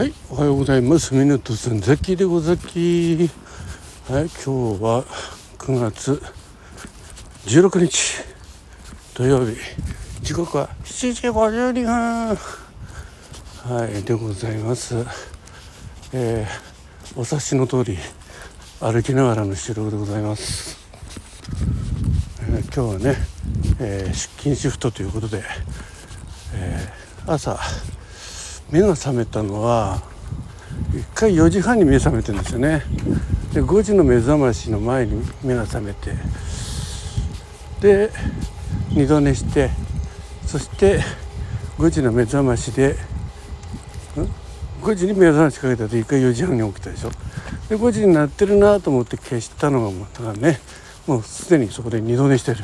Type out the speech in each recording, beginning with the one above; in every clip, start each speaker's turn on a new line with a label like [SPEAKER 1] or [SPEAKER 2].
[SPEAKER 1] はい、おはようございます。ミネトさん、ザキでござき。はい、今日は9月16日土曜日。時刻は7時52分。はい、でございます。えー、お察しの通り歩きながらの収録でございます。えー今日はね、えー出勤シフトということで、えー朝目が覚めたのは1回4時半に目覚めてるんですよね。で5時の目覚ましの前に目が覚めてで二度寝してそして5時の目覚ましで5時に目覚ましかけたと1回4時半に起きたでしょ。で5時になってるなと思って消したのがもうだからねもうすでにそこで二度寝してる。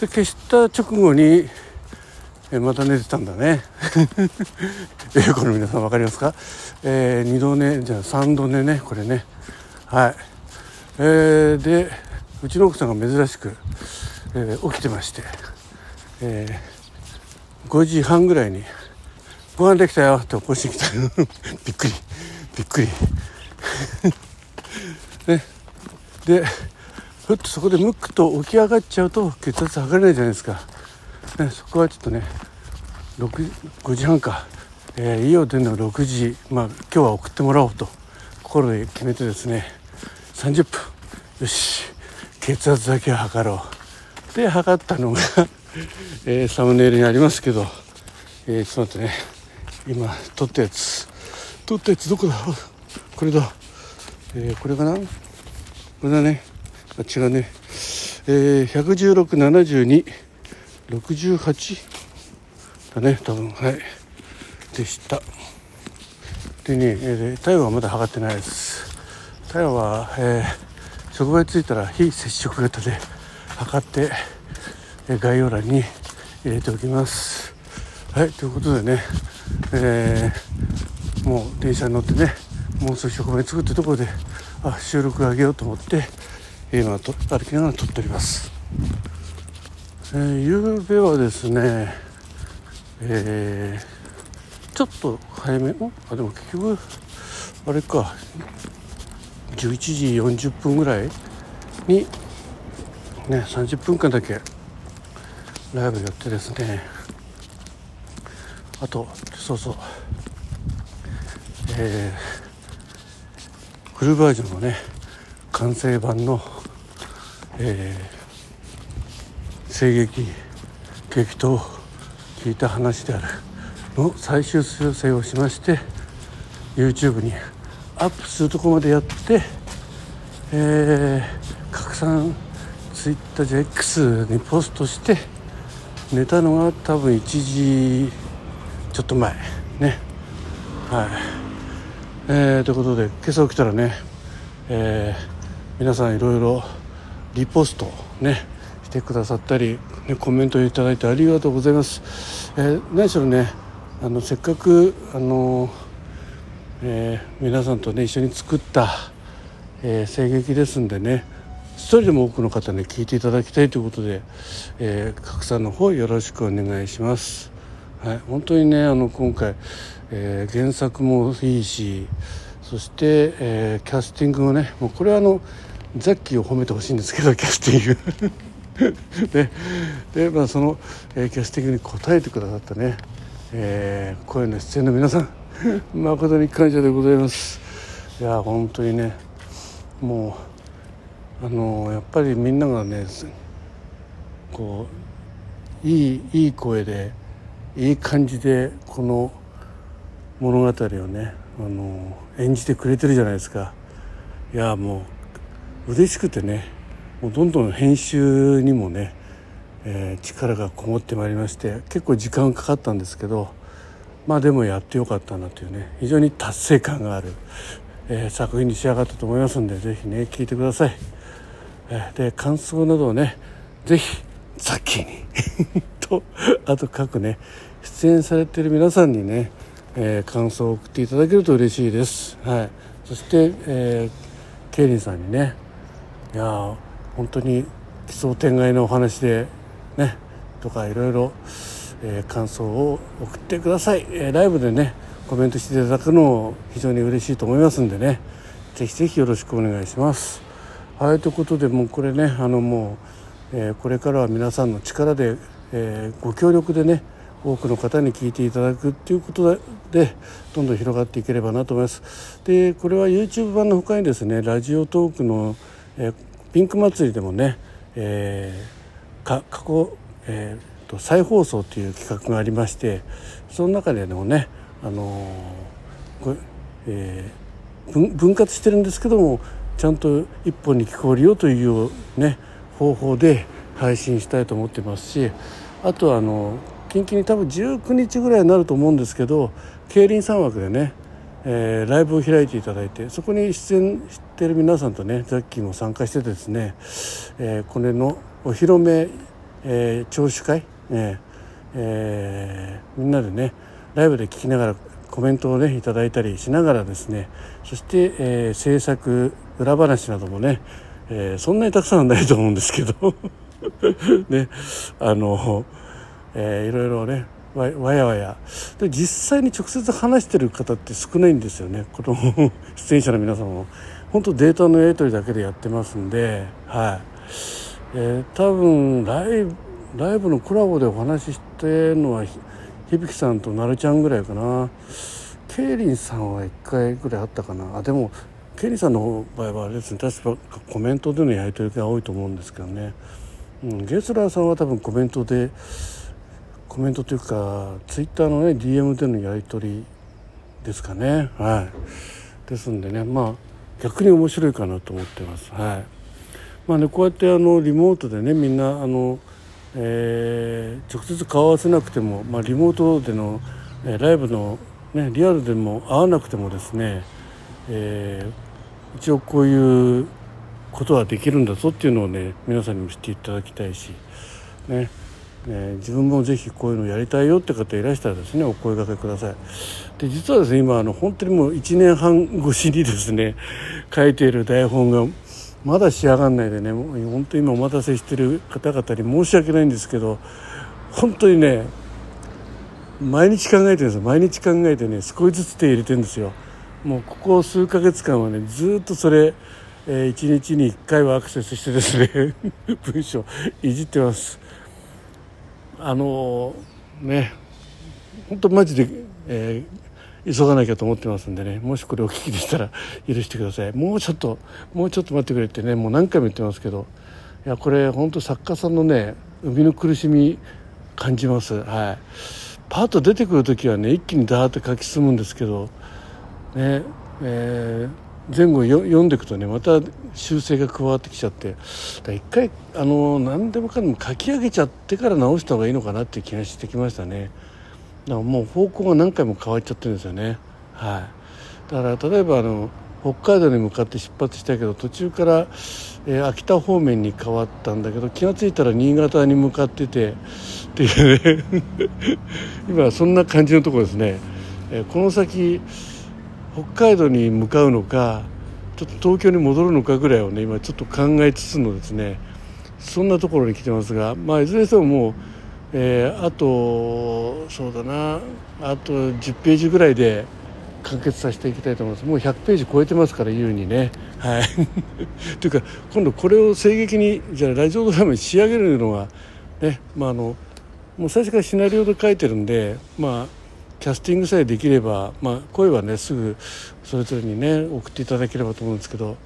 [SPEAKER 1] で消した直後にえまた寝てたんだね。英語の皆さん分かりますか、えー、2度寝じゃあ3度寝ねこれね。はい、えー、でうちの奥さんが珍しく、えー起きてまして、えー5時半ぐらいに「ご飯できたよ」って起こしてきた。びっくり。びっくり。ね。でふっとそこでムックと起き上がっちゃうと血圧測れないじゃないですか。ね、そこはちょっとね6 5時半か、えー家を出るのは6時。まあ今日は送ってもらおうと。心で決めてですね30分。よし。血圧だけは測ろう。で測ったのが、えーサムネイルにありますけど、えーちょっと待ってね。今撮ったやつ。撮ったやつどこだ？これだ、えーこれかな？これだね。あ違うね。えー、11672 68だね多分。はい。でした。でね、えー、体温はまだ測ってないです。体温は、えー職場に着いたら非接触型で測って、えー概要欄に入れておきます。はいということでね、えーもう電車に乗ってねもうすぐ職場に着くってところであ収録あげようと思って今と歩きながら撮っております。えー、夕べはですね、えーちょっと早めあでも結局あれか11時40分ぐらいにね30分間だけライブやってですね。あとそうそう。えーフルバージョンのね完成版のえー声劇激闘聞いた話であるの最終修正をしまして YouTube にアップするとこまでやって、えー拡散 Twitter じゃ X にポストして寝たのが多分1時ちょっと前ね。はい。えーということで今朝起きたらね、えー皆さんいろいろリポストねてくださったり、ね、コメントいただいてありがとうございます。えー何しろねあのせっかくあの、えー皆さんとね一緒に作った、えー声劇ですんでね一人でも多くの方に聞いていただきたいということで、えー拡散の方よろしくお願いします。はい、本当にねあの今回、えー原作もいいしそして、えーキャスティングもねもうこれはあのザッキーを褒めてほしいんですけどキャスティングで で、まあ、その、えーキャスティングに応えてくださったね、えー声の出演の皆さん 誠に感謝でございます。いや本当にねもうあのやっぱりみんながねこういいいい声でいい感じでこの物語をねあの演じてくれてるじゃないですか。いやもう嬉しくてねもうどんどん編集にもね、えー力がこもってまいりまして結構時間かかったんですけどまあでもやってよかったなというね非常に達成感がある、えー作品に仕上がったと思いますんでぜひね聞いてください。えーで感想などをねぜひザッキーに とあと各ね出演されている皆さんにね、えー感想を送っていただけると嬉しいです。はい、そして、えー、ケイリンさんにねいやー本当に奇想天外なお話でねとかいろいろ、え感想を送ってください、えーライブでねコメントしていただくの非常に嬉しいと思いますんでねぜひぜひよろしくお願いします。はいということでもうこれねあのもう、えー、これからは皆さんの力で、え、ご協力でね多くの方に聞いていただくっていうことでどんどん広がっていければなと思います。でこれは YouTube 版の他にですねラジオトークの、え、ピンク祭りでもね、えー、か過去、えーと、再放送という企画がありましてその中でもね、あのーえー、分割してるんですけどもちゃんと一本に聞こえるよというね方法で配信したいと思ってますしあとはあの近々に多分19日ぐらいになると思うんですけど競輪3枠でね、えー、ライブを開いていただいてそこに出演している皆さんとねザッキーも参加してですね、えー、これのお披露目、えー、聴取会、ええー、みんなでねライブで聞きながらコメントをねいただいたりしながらですねそして、えー、制作裏話などもね、えー、そんなにたくさんはないと思うんですけど ねあのえー、いろいろねわやわや。で実際に直接話してる方って少ないんですよね。この出演者の皆さんも。本当データのやり取りだけでやってますんで。はい、えー、多分ライブライブのコラボでお話ししてるのは響さんとなるちゃんぐらいかな。ケイリンさんは1回ぐらいあったかな。あでもケイリンさんの場合はあれですね。確かコメントでのやり取りが多いと思うんですけどね、うん、ゲスラーさんは多分コメントでコメントというかツイッターのね DM でのやり取りですかね。はい。ですんでねまあ逆に面白いかなと思ってます。はい。まあねこうやってあのリモートでねみんなあの、えー、直接顔合わせなくても、まあ、リモートでの、えー、ライブの、ね、リアルでも会わなくてもですね、えー、一応こういうことはできるんだぞっていうのをね皆さんにも知っていただきたいしね。えー、自分もぜひこういうのやりたいよって方いらしたらですねお声がけください。で実はですね今あの本当にもう1年半越しにですね 書いている台本がまだ仕上がんないでね本当に今お待たせしてる方々に申し訳ないんですけど本当にね毎日考えてるんですよ。毎日考えてね少しずつ手入れてるんですよ。もうここ数ヶ月間はねずっとそれ、えー、1日に1回はアクセスしてですね 文章いじってます。あのね本当マジで、えー、急がなきゃと思ってますんでねもしこれお聞きでしたら許してください。もうちょっともうちょっと待ってくれってねもう何回も言ってますけどいやこれ本当作家さんのね生みの苦しみ感じます。はい。パッと出てくる時はね一気にダーッと書き進むんですけどねえー前後読んでいくとねまた修正が加わってきちゃって一回あの何でもかんでも書き上げちゃってから直した方がいいのかなっていう気がしてきましたね。だからもう方向が何回も変わっちゃってるんですよね。はい。だから例えばあの北海道に向かって出発したけど途中から、えー、秋田方面に変わったんだけど気が付いたら新潟に向かっててっていうね。今そんな感じのところですね、えー、この先北海道に向かうのかちょっと東京に戻るのかぐらいをね今ちょっと考えつつのですねそんなところに来てますが、まあ、いずれにしてももう、えー、あとそうだなあと10ページぐらいで完結させていきたいと思います。もう100ページ超えてますから優にね。はい。というか今度これを声劇にじゃあラジオドラマに仕上げるのはねまああのもう最初からシナリオで書いてるんでまあキャスティングさえできれば、まあ、声はねすぐそれぞれにね送っていただければと思うんですけど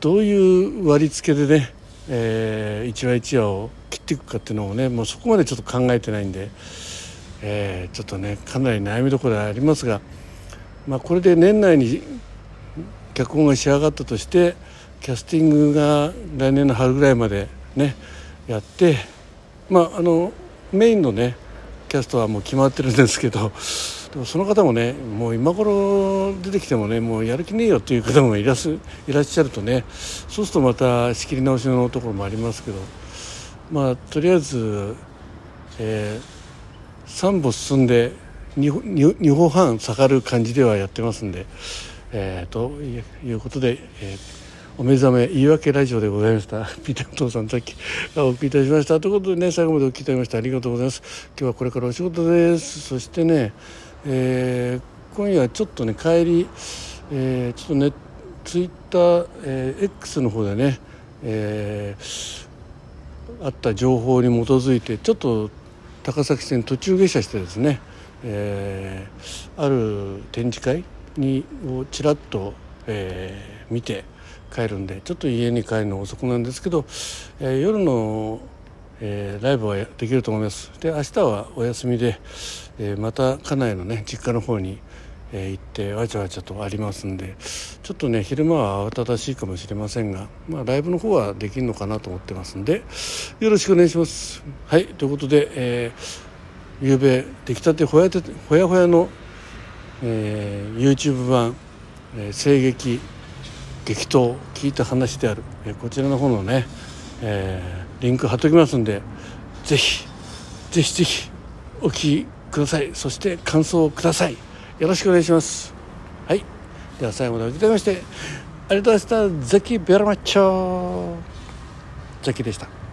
[SPEAKER 1] どういう割り付けでね、えー、一話一話を切っていくかっていうのをねもうそこまでちょっと考えてないんで、えー、ちょっとねかなり悩みどころでありますが、まあ、これで年内に脚本が仕上がったとしてキャスティングが来年の春ぐらいまでねやってまああのメインのねキャストはもう決まってるんですけど でもその方もねもう今頃出てきてもねもうやる気ねえよっていう方もいらすいらっしゃるとねそうするとまた仕切り直しのところもありますけどまあとりあえず、えー、3歩進んで 2, 2歩半下がる感じではやってますんで、えー、ということで、えーお目覚め言い訳ラジオでございました。ピーターお父さんさっきお送りいたしました。ということでね最後までお聞きいただきましてありがとうございます。今日はこれからお仕事です。そしてね、えー、今夜ちょっとね帰り、えー、ちょっとねツイッター、えー、X の方でね、えー、あった情報に基づいてちょっと高崎線途中下車してですね、えー、ある展示会にをちらっと、えー、見て帰るんでちょっと家に帰るの遅くなんですけど、えー、夜の、えー、ライブはできると思います。で明日はお休みで、えー、また家内のね実家の方に、えー、行ってわちゃわちゃとありますんでちょっとね昼間は慌ただしいかもしれませんが、まあ、ライブの方はできるのかなと思ってますんでよろしくお願いします。はいということで、えー、夕べ出来たてほやてほやほやの、えー、YouTube 版、えー、声劇激闘聞いた話である、えこちらの方のね、えー、リンク貼っときますんでぜひぜひぜひお聞きください。そして感想をください。よろしくお願いします。はい。では最後までお聞きましてありがとうございました。ザキベラマッチョ。ザキでした。